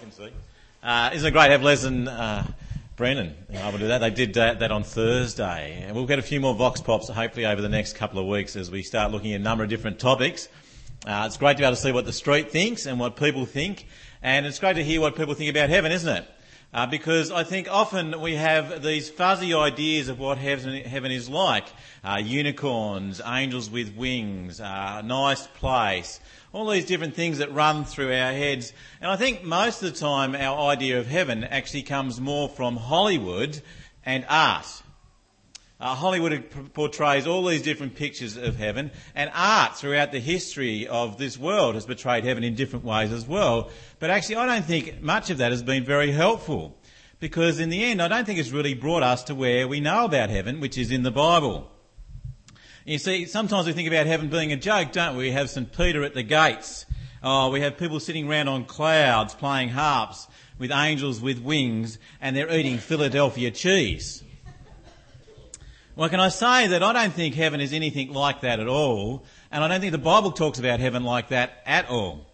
can see. Uh, isn't it great to have Les and uh, Brennan able to do that? They did that, that on Thursday. And we'll get a few more Vox Pops hopefully over the next couple of weeks as we start looking at a number of different topics. Uh, it's great to be able to see what the street thinks and what people think. And it's great to hear what people think about heaven, isn't it? Uh, because I think often we have these fuzzy ideas of what heaven, heaven is like. Uh, unicorns, angels with wings, uh, nice place, all these different things that run through our heads. And I think most of the time our idea of heaven actually comes more from Hollywood and art. Uh, Hollywood portrays all these different pictures of heaven, and art throughout the history of this world has portrayed heaven in different ways as well. But actually, I don't think much of that has been very helpful, because in the end, I don't think it's really brought us to where we know about heaven, which is in the Bible. You see, sometimes we think about heaven being a joke, don't we? We have St. Peter at the gates. Oh, we have people sitting around on clouds playing harps with angels with wings, and they're eating Philadelphia cheese. Well, can I say that I don't think heaven is anything like that at all, and I don't think the Bible talks about heaven like that at all.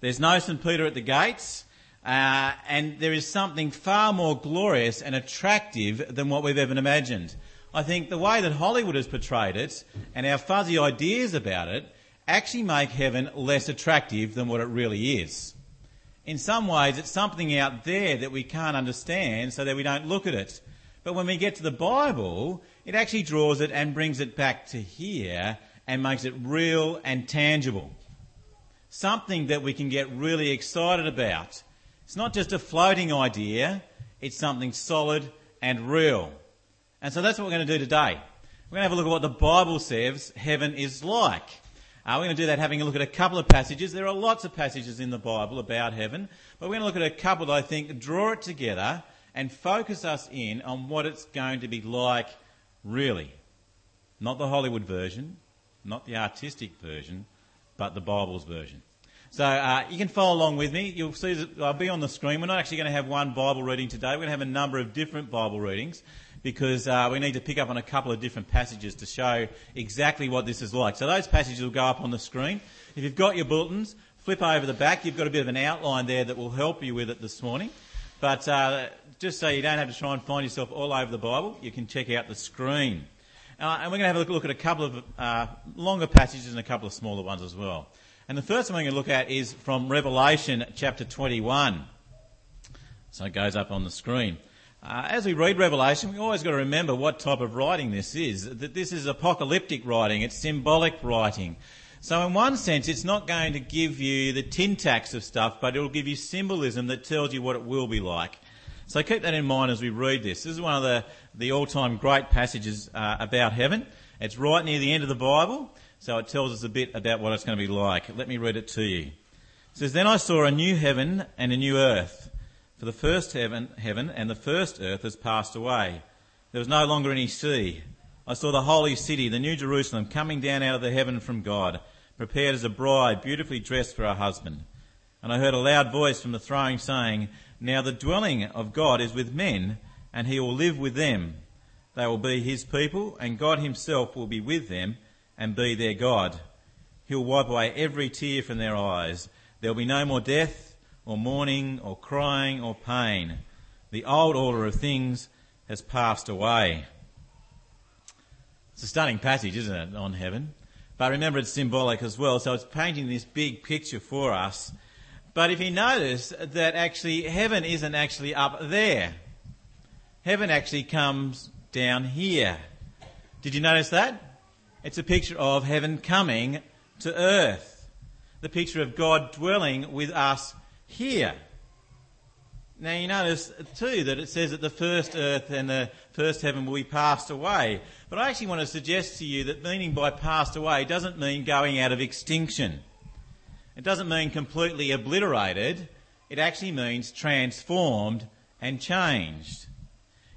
There's no St. Peter at the gates, uh, and there is something far more glorious and attractive than what we've ever imagined. I think the way that Hollywood has portrayed it and our fuzzy ideas about it actually make heaven less attractive than what it really is. In some ways, it's something out there that we can't understand so that we don't look at it. But when we get to the Bible, it actually draws it and brings it back to here and makes it real and tangible. Something that we can get really excited about. It's not just a floating idea, it's something solid and real. And so that's what we're going to do today. We're going to have a look at what the Bible says heaven is like. Uh, we're going to do that having a look at a couple of passages. There are lots of passages in the Bible about heaven, but we're going to look at a couple that I think draw it together and focus us in on what it's going to be like really. Not the Hollywood version, not the artistic version, but the Bible's version. So uh, you can follow along with me. You'll see that I'll be on the screen. We're not actually going to have one Bible reading today. We're going to have a number of different Bible readings because uh, we need to pick up on a couple of different passages to show exactly what this is like. So those passages will go up on the screen. If you've got your bulletins, flip over the back. You've got a bit of an outline there that will help you with it this morning. But uh, just so you don't have to try and find yourself all over the Bible, you can check out the screen. Uh, and we're going to have a look at a couple of uh, longer passages and a couple of smaller ones as well. And the first one we're going to look at is from Revelation chapter 21. So it goes up on the screen. Uh, as we read Revelation, we always got to remember what type of writing this is. That this is apocalyptic writing, it's symbolic writing. So in one sense, it's not going to give you the tin tacks of stuff, but it'll give you symbolism that tells you what it will be like. So keep that in mind as we read this. This is one of the, the all-time great passages uh, about heaven. It's right near the end of the Bible, so it tells us a bit about what it's going to be like. Let me read it to you. It says, Then I saw a new heaven and a new earth. For the first heaven, heaven and the first earth has passed away. There was no longer any sea. I saw the holy city, the new Jerusalem, coming down out of the heaven from God prepared as a bride, beautifully dressed for her husband. And I heard a loud voice from the throne saying, Now the dwelling of God is with men, and he will live with them. They will be his people, and God himself will be with them and be their God. He'll wipe away every tear from their eyes. There'll be no more death, or mourning, or crying, or pain. The old order of things has passed away. It's a stunning passage, isn't it, on heaven? But remember, it's symbolic as well, so it's painting this big picture for us. But if you notice that actually heaven isn't actually up there, heaven actually comes down here. Did you notice that? It's a picture of heaven coming to earth. The picture of God dwelling with us here. Now you notice too that it says that the first earth and the first heaven will be passed away. But I actually want to suggest to you that meaning by passed away doesn't mean going out of extinction. It doesn't mean completely obliterated. It actually means transformed and changed.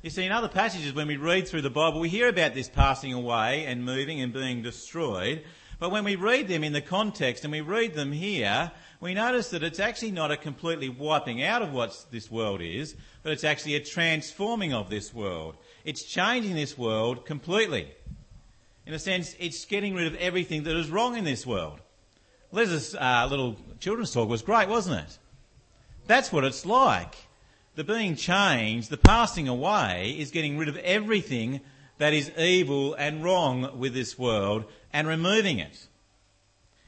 You see, in other passages when we read through the Bible, we hear about this passing away and moving and being destroyed. But when we read them in the context and we read them here, we notice that it's actually not a completely wiping out of what this world is, but it's actually a transforming of this world. It's changing this world completely. In a sense, it's getting rid of everything that is wrong in this world. Les's uh, little children's talk was great, wasn't it? That's what it's like. The being changed, the passing away, is getting rid of everything that is evil and wrong with this world and removing it.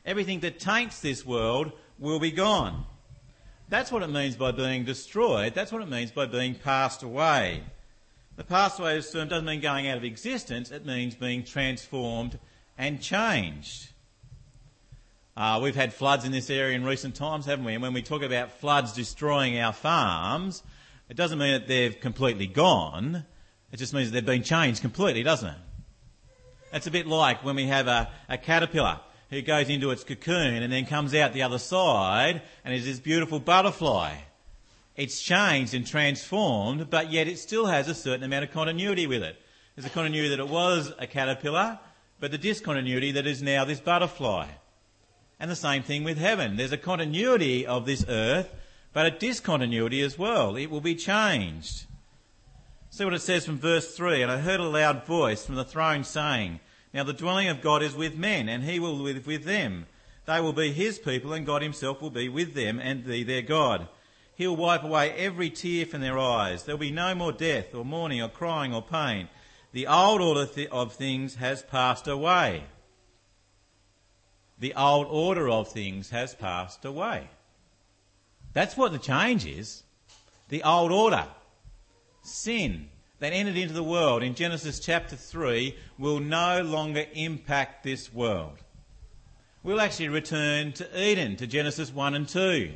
Everything that taints this world will be gone. That's what it means by being destroyed. That's what it means by being passed away. The passed away term doesn't mean going out of existence, it means being transformed and changed. Uh, we've had floods in this area in recent times, haven't we? And when we talk about floods destroying our farms, it doesn't mean that they've completely gone. It just means that they've been changed completely, doesn't it? It's a bit like when we have a, a caterpillar who goes into its cocoon and then comes out the other side and is this beautiful butterfly. It's changed and transformed, but yet it still has a certain amount of continuity with it. There's a continuity that it was a caterpillar, but the discontinuity that is now this butterfly. And the same thing with heaven. There's a continuity of this earth, but a discontinuity as well. It will be changed. See what it says from verse 3 And I heard a loud voice from the throne saying, Now the dwelling of God is with men, and he will live with them. They will be his people, and God himself will be with them and be their God. He'll wipe away every tear from their eyes. There'll be no more death, or mourning, or crying, or pain. The old order of things has passed away the old order of things has passed away. That's what the change is. The old order. Sin that entered into the world in Genesis chapter 3 will no longer impact this world. We'll actually return to Eden, to Genesis 1 and 2.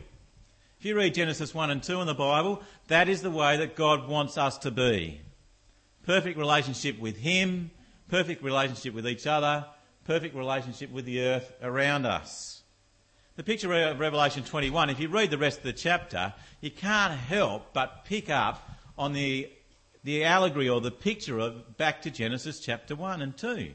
If you read Genesis 1 and 2 in the Bible, that is the way that God wants us to be. Perfect relationship with Him, perfect relationship with each other, perfect relationship with the earth around us. The picture of Revelation 21, if you read the rest of the chapter, you can't help but pick up on the, the allegory or the picture of back to Genesis chapter 1 and 2.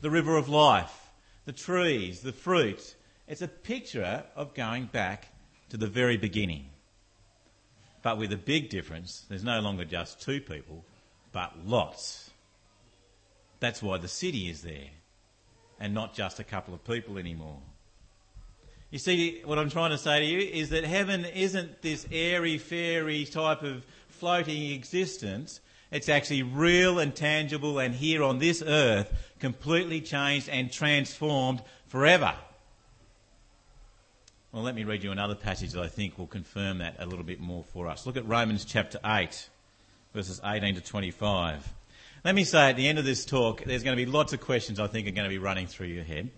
The river of life, the trees, the fruit. It's a picture of going back to the very beginning. But with a big difference, there's no longer just two people, but lots. That's why the city is there and not just a couple of people anymore. You see, what I'm trying to say to you is that heaven isn't this airy fairy type of floating existence. It's actually real and tangible and here on this earth, completely changed and transformed forever. Well, let me read you another passage that I think will confirm that a little bit more for us. Look at Romans chapter 8, verses 18 to 25. Let me say at the end of this talk, there's going to be lots of questions I think are going to be running through your head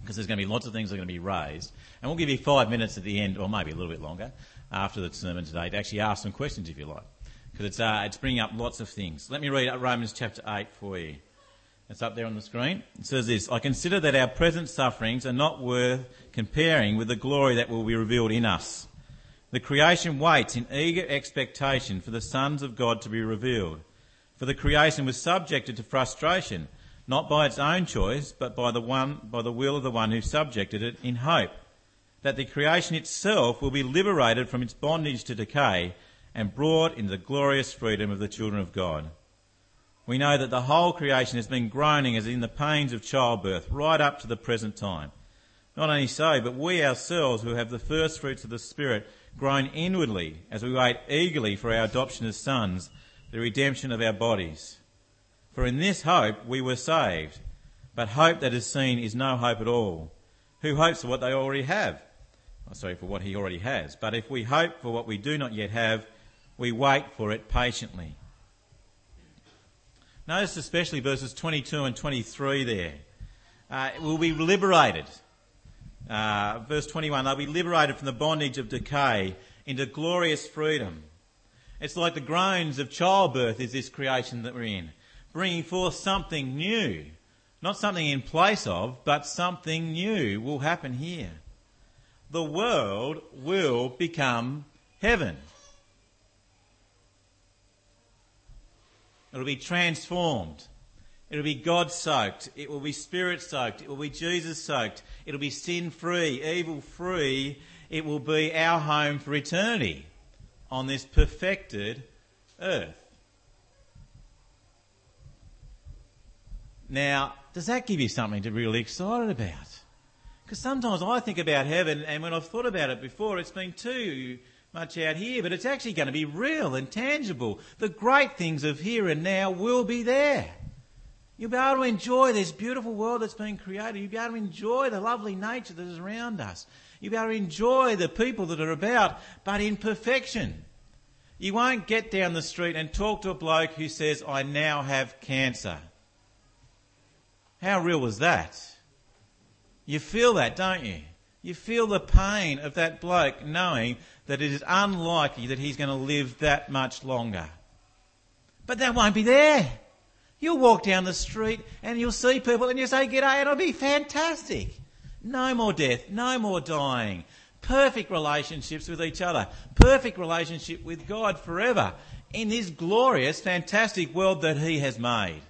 because there's going to be lots of things that are going to be raised. And we'll give you five minutes at the end, or maybe a little bit longer, after the sermon today to actually ask some questions if you like. Because it's, uh, it's bringing up lots of things. Let me read Romans chapter 8 for you. It's up there on the screen. It says this I consider that our present sufferings are not worth comparing with the glory that will be revealed in us. The creation waits in eager expectation for the sons of God to be revealed. For the creation was subjected to frustration, not by its own choice, but by the one, by the will of the one who subjected it in hope that the creation itself will be liberated from its bondage to decay and brought into the glorious freedom of the children of God. We know that the whole creation has been groaning as in the pains of childbirth right up to the present time. Not only so, but we ourselves who have the first fruits of the Spirit groan inwardly as we wait eagerly for our adoption as sons the redemption of our bodies. For in this hope we were saved. But hope that is seen is no hope at all. Who hopes for what they already have? Oh, sorry, for what he already has. But if we hope for what we do not yet have, we wait for it patiently. Notice especially verses 22 and 23 there. Uh, we'll be liberated. Uh, verse 21, they'll be liberated from the bondage of decay into glorious freedom. It's like the groans of childbirth is this creation that we're in, bringing forth something new. Not something in place of, but something new will happen here. The world will become heaven. It'll be transformed. It'll be God soaked. It will be spirit soaked. It will be Jesus soaked. It'll be sin free, evil free. It will be our home for eternity on this perfected earth. Now, does that give you something to be really excited about? Because sometimes I think about heaven, and when I've thought about it before, it's been too much out here, but it's actually going to be real and tangible. The great things of here and now will be there. You'll be able to enjoy this beautiful world that's been created. You'll be able to enjoy the lovely nature that is around us. You'll be able to enjoy the people that are about, but in perfection. You won't get down the street and talk to a bloke who says, I now have cancer. How real was that? You feel that, don't you? You feel the pain of that bloke knowing that it is unlikely that he's going to live that much longer. But that won't be there. You'll walk down the street and you'll see people and you say, G'day, it'll be fantastic. No more death, no more dying. Perfect relationships with each other. Perfect relationship with God forever in this glorious, fantastic world that He has made.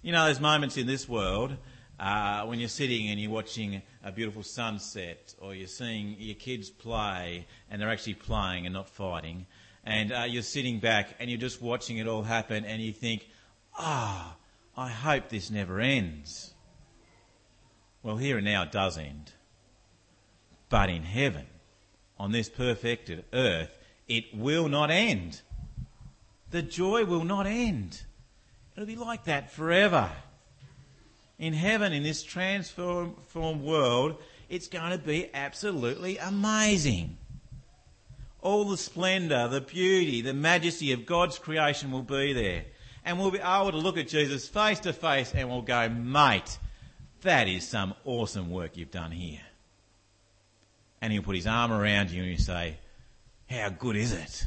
You know, there's moments in this world uh, when you're sitting and you're watching a beautiful sunset, or you're seeing your kids play and they're actually playing and not fighting, and uh, you're sitting back and you're just watching it all happen, and you think, ah, oh, I hope this never ends. Well, here and now it does end. But in heaven, on this perfected earth, it will not end. The joy will not end. It'll be like that forever. In heaven, in this transformed world, it's going to be absolutely amazing. All the splendour, the beauty, the majesty of God's creation will be there. And we'll be able to look at Jesus face to face and we'll go, mate, that is some awesome work you've done here. And he'll put his arm around you and you say, how good is it?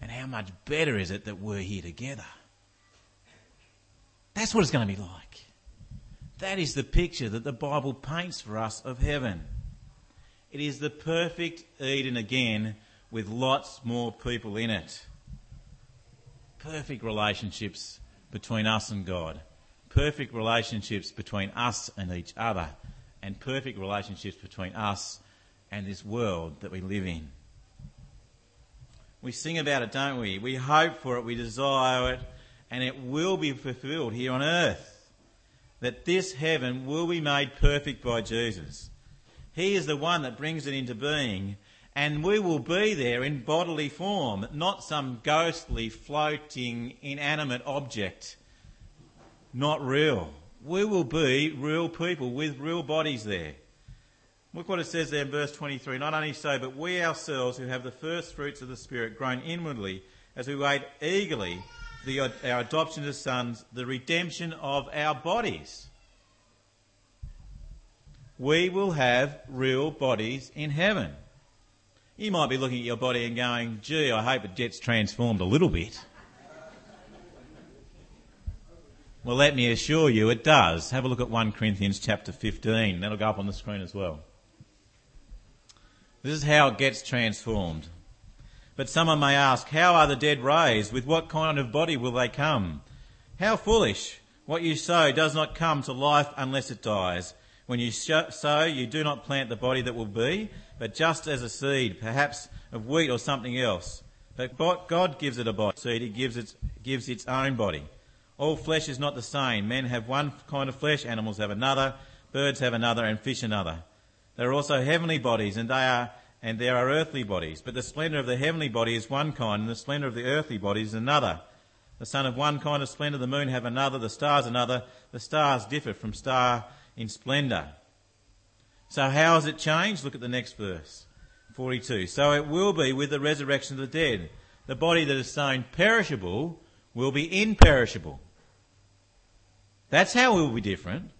And how much better is it that we're here together? That's what it's going to be like. That is the picture that the Bible paints for us of heaven. It is the perfect Eden again with lots more people in it. Perfect relationships between us and God. Perfect relationships between us and each other. And perfect relationships between us and this world that we live in. We sing about it, don't we? We hope for it, we desire it, and it will be fulfilled here on earth. That this heaven will be made perfect by Jesus. He is the one that brings it into being, and we will be there in bodily form, not some ghostly, floating, inanimate object. Not real. We will be real people with real bodies there. Look what it says there in verse 23. Not only so, but we ourselves who have the first fruits of the Spirit groan inwardly as we wait eagerly the, our adoption as sons, the redemption of our bodies. We will have real bodies in heaven. You might be looking at your body and going, gee, I hope it gets transformed a little bit. Well, let me assure you it does. Have a look at 1 Corinthians chapter 15. That'll go up on the screen as well. This is how it gets transformed. But someone may ask, how are the dead raised? With what kind of body will they come? How foolish! What you sow does not come to life unless it dies. When you sow, you do not plant the body that will be, but just as a seed, perhaps of wheat or something else. But God gives it a body. Seed, He gives its, gives its own body. All flesh is not the same. Men have one kind of flesh, animals have another, birds have another, and fish another. There are also heavenly bodies, and they are and there are earthly bodies. But the splendour of the heavenly body is one kind, and the splendour of the earthly body is another. The sun of one kind of splendour, the moon have another, the stars another. The stars differ from star in splendour. So how has it changed? Look at the next verse. 42. So it will be with the resurrection of the dead. The body that is sown perishable will be imperishable. That's how we will be different.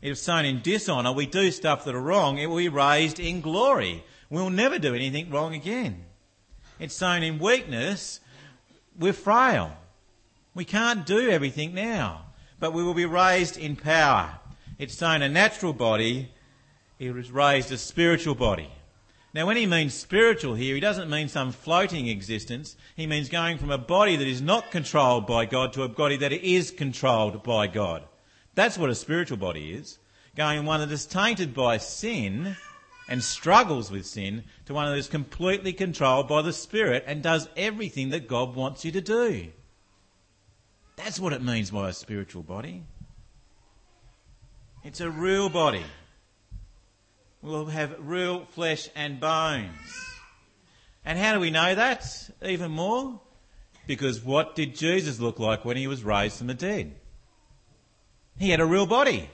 If sown in dishonour, we do stuff that are wrong, it will be raised in glory. We'll never do anything wrong again. It's sown in weakness. We're frail. We can't do everything now, but we will be raised in power. It's sown a natural body. It was raised a spiritual body. Now, when he means spiritual here, he doesn't mean some floating existence. He means going from a body that is not controlled by God to a body that is controlled by God. That's what a spiritual body is. Going from one that is tainted by sin and struggles with sin to one that is completely controlled by the Spirit and does everything that God wants you to do. That's what it means by a spiritual body. It's a real body. We'll have real flesh and bones. And how do we know that even more? Because what did Jesus look like when he was raised from the dead? He had a real body.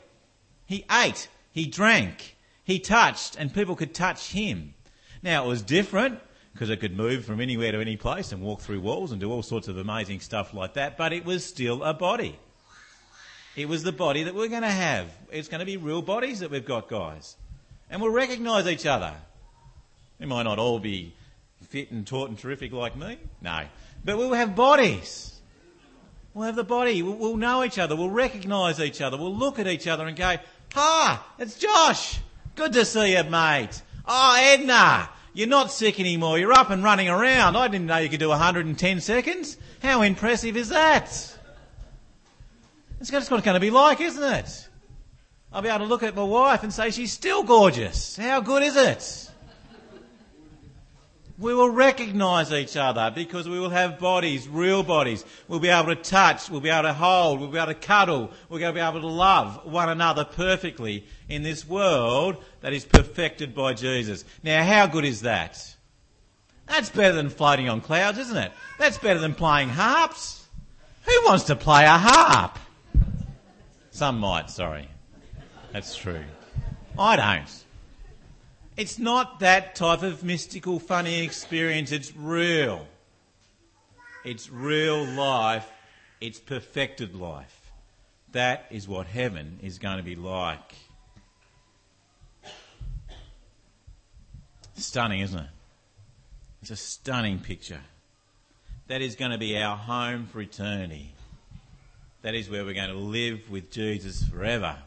He ate, he drank, he touched, and people could touch him. Now it was different because it could move from anywhere to any place and walk through walls and do all sorts of amazing stuff like that, but it was still a body. It was the body that we're going to have. It's going to be real bodies that we've got, guys. And we'll recognise each other. We might not all be fit and taut and terrific like me. No. But we'll have bodies. We'll have the body. We'll, know each other. We'll recognise each other. We'll look at each other and go, Ah, it's Josh. Good to see you, mate. Oh, Edna. You're not sick anymore. You're up and running around. I didn't know you could do 110 seconds. How impressive is that? It's what it's going to be like, isn't it? I'll be able to look at my wife and say she's still gorgeous. How good is it? We will recognise each other because we will have bodies, real bodies. We'll be able to touch, we'll be able to hold, we'll be able to cuddle, we're going to be able to love one another perfectly in this world that is perfected by Jesus. Now, how good is that? That's better than floating on clouds, isn't it? That's better than playing harps. Who wants to play a harp? Some might, sorry. That's true. I don't. It's not that type of mystical, funny experience. It's real. It's real life. It's perfected life. That is what heaven is going to be like. Stunning, isn't it? It's a stunning picture. That is going to be our home for eternity. That is where we're going to live with Jesus forever.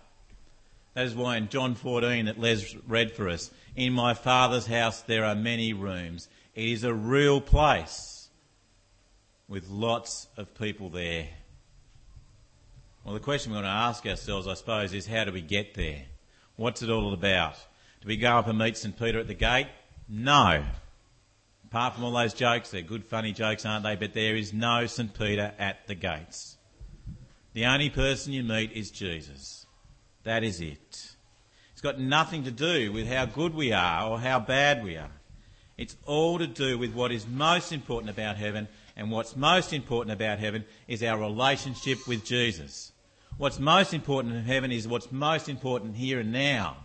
That is why in John 14 that Les read for us, in my Father's house there are many rooms. It is a real place with lots of people there. Well, the question we want to ask ourselves, I suppose, is how do we get there? What's it all about? Do we go up and meet St. Peter at the gate? No. Apart from all those jokes, they're good, funny jokes, aren't they? But there is no St. Peter at the gates. The only person you meet is Jesus. That is it. It's got nothing to do with how good we are or how bad we are. It's all to do with what is most important about heaven, and what's most important about heaven is our relationship with Jesus. What's most important in heaven is what's most important here and now.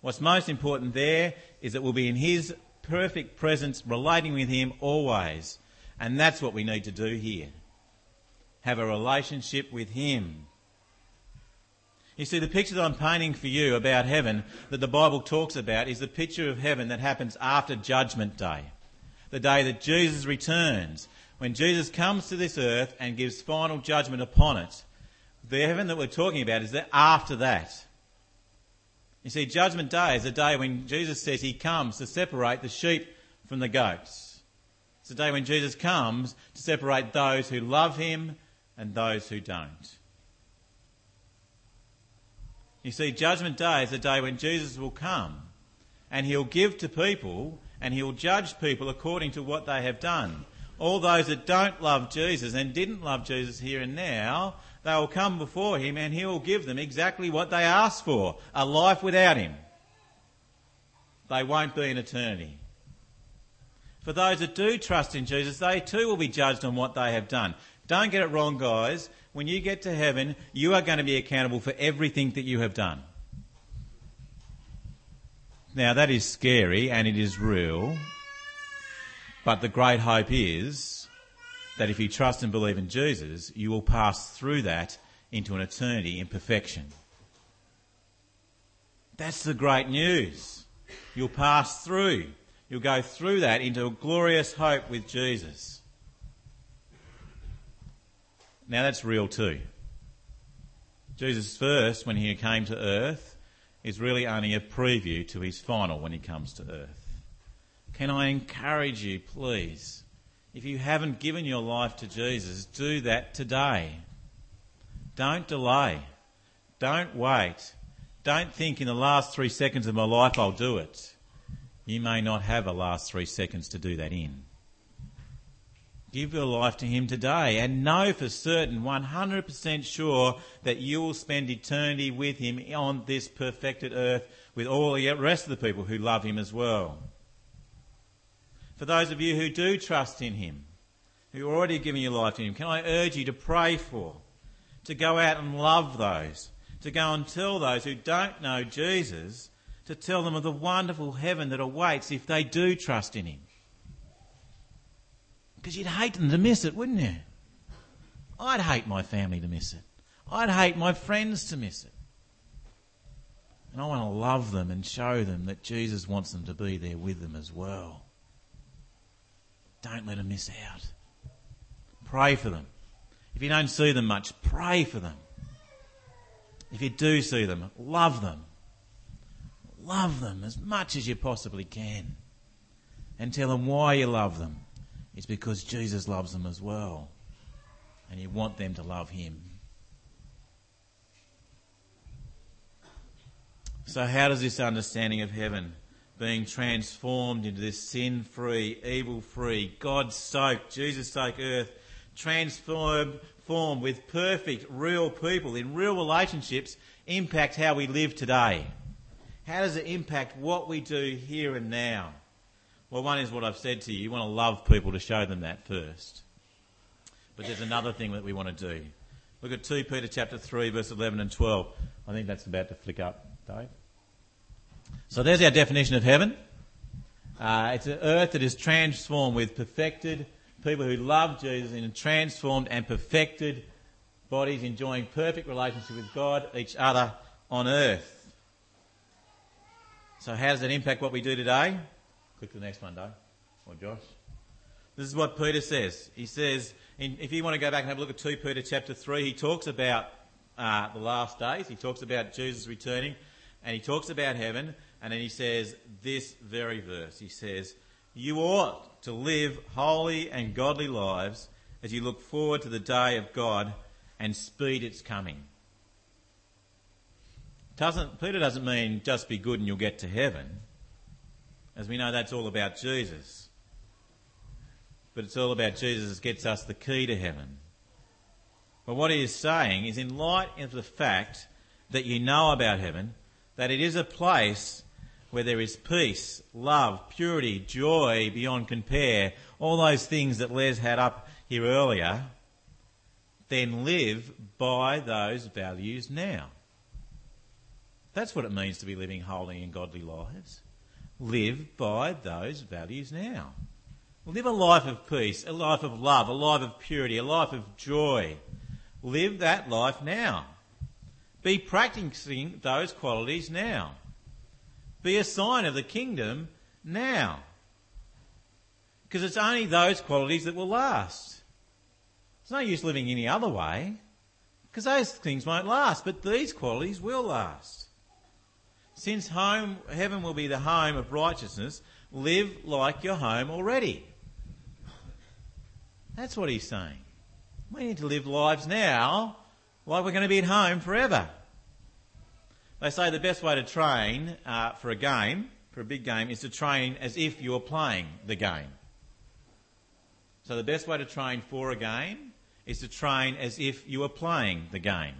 What's most important there is that we'll be in His perfect presence, relating with Him always. And that's what we need to do here. Have a relationship with Him. You see, the picture that I'm painting for you about heaven that the Bible talks about is the picture of heaven that happens after Judgment Day. The day that Jesus returns. When Jesus comes to this earth and gives final judgment upon it. The heaven that we're talking about is that after that. You see, Judgment Day is a day when Jesus says he comes to separate the sheep from the goats. It's a day when Jesus comes to separate those who love him and those who don't. You see, Judgment Day is the day when Jesus will come and he'll give to people and he'll judge people according to what they have done. All those that don't love Jesus and didn't love Jesus here and now, they will come before him and he will give them exactly what they asked for a life without him. They won't be in eternity. For those that do trust in Jesus, they too will be judged on what they have done. Don't get it wrong, guys when you get to heaven, you are going to be accountable for everything that you have done. Now, that is scary and it is real, but the great hope is that if you trust and believe in Jesus, you will pass through that into an eternity in perfection. That's the great news. You'll pass through. You'll go through that into a glorious hope with Jesus. Now that's real too. Jesus first, when he came to earth, is really only a preview to his final when he comes to earth. Can I encourage you, please? If you haven't given your life to Jesus, do that today. Don't delay. Don't wait. Don't think in the last three seconds of my life I'll do it. You may not have a last three seconds to do that in. Give your life to Him today and know for certain, 100% sure, that you will spend eternity with Him on this perfected earth with all the rest of the people who love Him as well. For those of you who do trust in Him, who are already giving your life to Him, can I urge you to pray for, to go out and love those, to go and tell those who don't know Jesus, to tell them of the wonderful heaven that awaits if they do trust in Him. Because you'd hate them to miss it, wouldn't you? I'd hate my family to miss it. I'd hate my friends to miss it. And I want to love them and show them that Jesus wants them to be there with them as well. Don't let them miss out. Pray for them. If you don't see them much, pray for them. If you do see them, love them. Love them as much as you possibly can. And tell them why you love them it's because Jesus loves them as well. And you want them to love him. So, how does this understanding of heaven, being transformed into this sin free, evil free, God soaked, Jesus soaked earth, transformed formed with perfect, real people in real relationships, impact how we live today? How does it impact what we do here and now? Well, one is what I've said to you. You want to love people to show them that first. But there's another thing that we want to do. Look at 2 Peter chapter 3, verse 11 and 12. I think that's about to flick up, Dave. So there's our definition of heaven. Uh, it's an earth that is transformed with perfected people who love Jesus in transformed and perfected bodies, enjoying perfect relationship with God, each other on earth. So how does that impact what we do today? Click the next one, Dave. Or Josh. This is what Peter says. He says, in, if you want to go back and have a look at 2 Peter chapter 3, he talks about uh, the last days. He talks about Jesus returning and he talks about heaven. And then he says this very verse. He says, You ought to live holy and godly lives as you look forward to the day of God and speed its coming. Doesn't, Peter doesn't mean just be good and you'll get to heaven. As we know, that's all about Jesus. But it's all about Jesus gets us the key to heaven. But what he is saying is, in light of the fact that you know about heaven, that it is a place where there is peace, love, purity, joy beyond compare, all those things that Les had up here earlier, then live by those values now. That's what it means to be living holy and godly lives live by those values now. Live a life of peace, a life of love, a life of purity, a life of joy. Live that life now. Be practicing those qualities now. Be a sign of the kingdom now. Because it's only those qualities that will last. It's no use living any other way, because those things won't last, but these qualities will last. Since home, heaven will be the home of righteousness, live like your home already. That's what he's saying. We need to live lives now like we're going to be at home forever. They say the best way to train uh, for a game, for a big game, is to train as if you were playing the game. So the best way to train for a game is to train as if you were playing the game.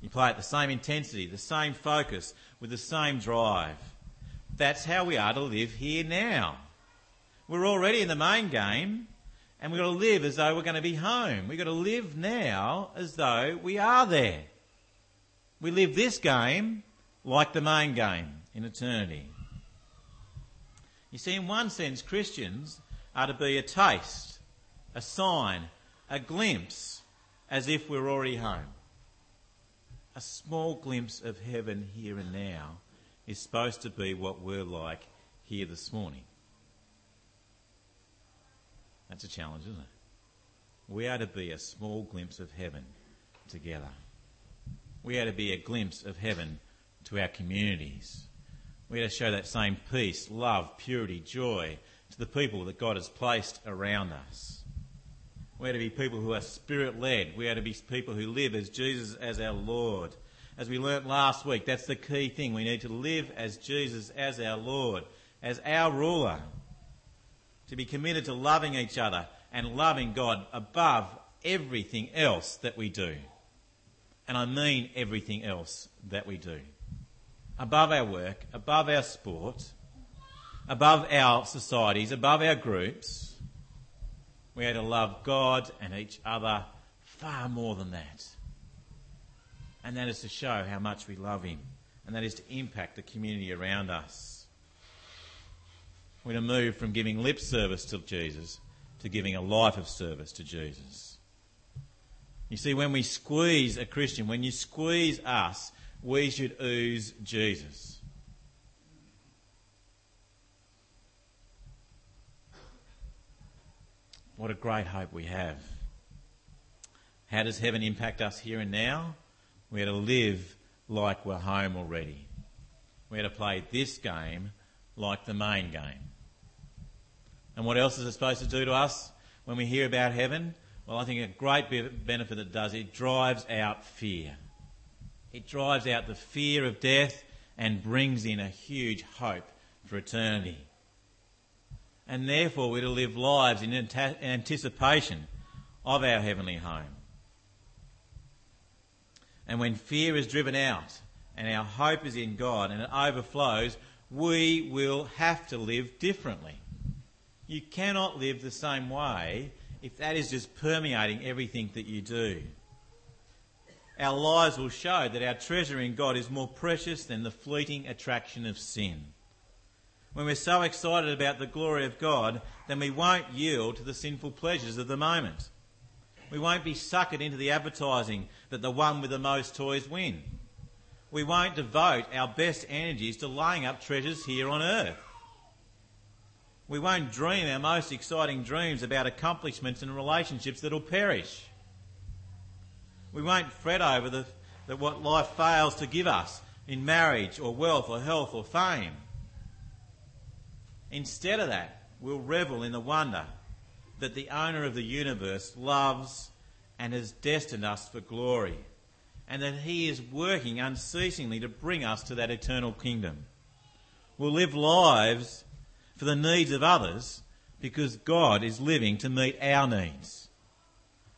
You play at the same intensity, the same focus, with the same drive. That's how we are to live here now. We're already in the main game, and we've got to live as though we're going to be home. We've got to live now as though we are there. We live this game like the main game in eternity. You see, in one sense, Christians are to be a taste, a sign, a glimpse, as if we're already home a small glimpse of heaven here and now is supposed to be what we're like here this morning. That's a challenge, isn't it? We are to be a small glimpse of heaven together. We are to be a glimpse of heaven to our communities. We are to show that same peace, love, purity, joy to the people that God has placed around us. We are to be people who are spirit led. We are to be people who live as Jesus as our Lord. As we learnt last week, that's the key thing. We need to live as Jesus as our Lord, as our ruler. to be committed to loving each other and loving God above everything else that we do. And I mean everything else that we do. Above our work, above our sport, above our societies, above our groups, we are to love God and each other far more than that. And that is to show how much we love Him. And that is to impact the community around us. We're to move from giving lip service to Jesus to giving a life of service to Jesus. You see, when we squeeze a Christian, when you squeeze us, we should ooze Jesus. What a great hope we have. How does heaven impact us here and now? We're to live like we're home already. We're to play this game like the main game. And what else is it supposed to do to us when we hear about heaven? Well, I think a great benefit it does, it drives out fear. It drives out the fear of death and brings in a huge hope for eternity. And therefore, we're to live lives in anticipation of our heavenly home. And when fear is driven out and our hope is in God and it overflows, we will have to live differently. You cannot live the same way if that is just permeating everything that you do. Our lives will show that our treasure in God is more precious than the fleeting attraction of sin. When we're so excited about the glory of God, then we won't yield to the sinful pleasures of the moment. We won't be suckered into the advertising that the one with the most toys win. We won't devote our best energies to laying up treasures here on earth. We won't dream our most exciting dreams about accomplishments and relationships that'll perish. We won't fret over the, that what life fails to give us in marriage or wealth or health or fame. Instead of that, we'll revel in the wonder that the owner of the universe loves and has destined us for glory, and that he is working unceasingly to bring us to that eternal kingdom. We'll live lives for the needs of others because God is living to meet our needs.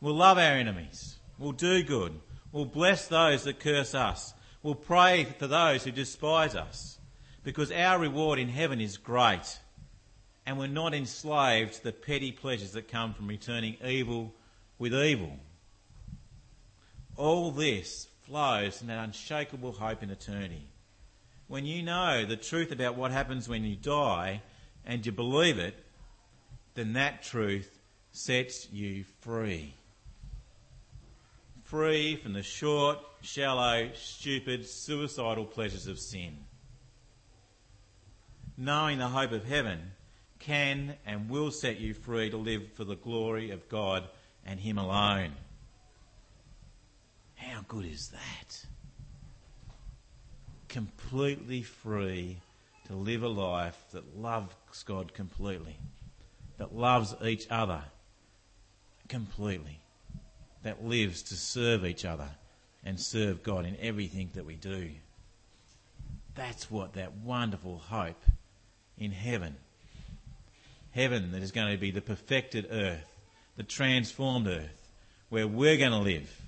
We'll love our enemies. We'll do good. We'll bless those that curse us. We'll pray for those who despise us because our reward in heaven is great and we're not enslaved to the petty pleasures that come from returning evil with evil. All this flows from that unshakable hope in eternity. When you know the truth about what happens when you die, and you believe it, then that truth sets you free. Free from the short, shallow, stupid, suicidal pleasures of sin. Knowing the hope of heaven can and will set you free to live for the glory of God and Him alone. How good is that? Completely free to live a life that loves God completely, that loves each other completely, that lives to serve each other and serve God in everything that we do. That's what that wonderful hope in heaven, heaven that is going to be the perfected earth, the transformed earth, where we're going to live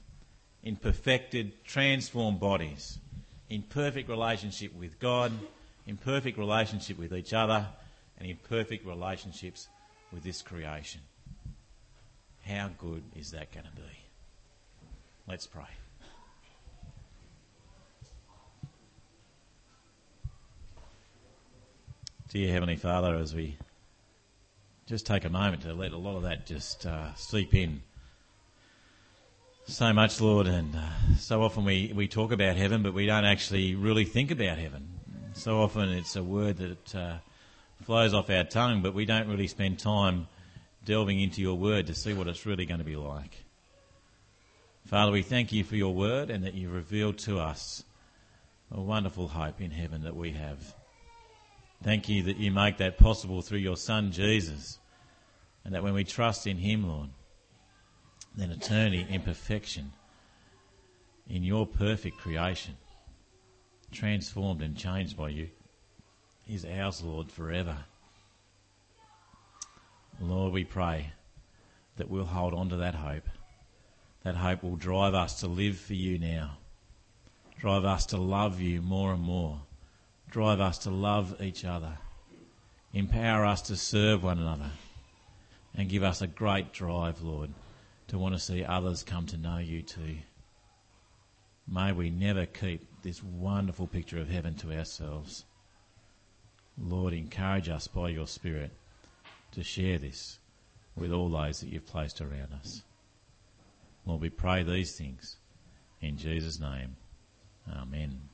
in perfected, transformed bodies, in perfect relationship with God in perfect relationship with each other and in perfect relationships with this creation. How good is that going to be? Let's pray. Dear Heavenly Father, as we just take a moment to let a lot of that just uh, seep in. So much, Lord, and uh, so often we, we talk about heaven, but we don't actually really think about heaven so often it's a word that uh, flows off our tongue, but we don't really spend time delving into your word to see what it's really going to be like. Father, we thank you for your word and that you revealed to us a wonderful hope in heaven that we have. Thank you that you make that possible through your Son Jesus, and that when we trust in him, Lord, then eternity in perfection, in your perfect creation, transformed and changed by you, is ours, Lord, forever. Lord, we pray that we'll hold on to that hope. That hope will drive us to live for you now. Drive us to love you more and more. Drive us to love each other. Empower us to serve one another. And give us a great drive, Lord, to want to see others come to know you too. May we never keep this wonderful picture of heaven to ourselves. Lord, encourage us by your Spirit to share this with all those that you've placed around us. Lord, we pray these things in Jesus' name. Amen.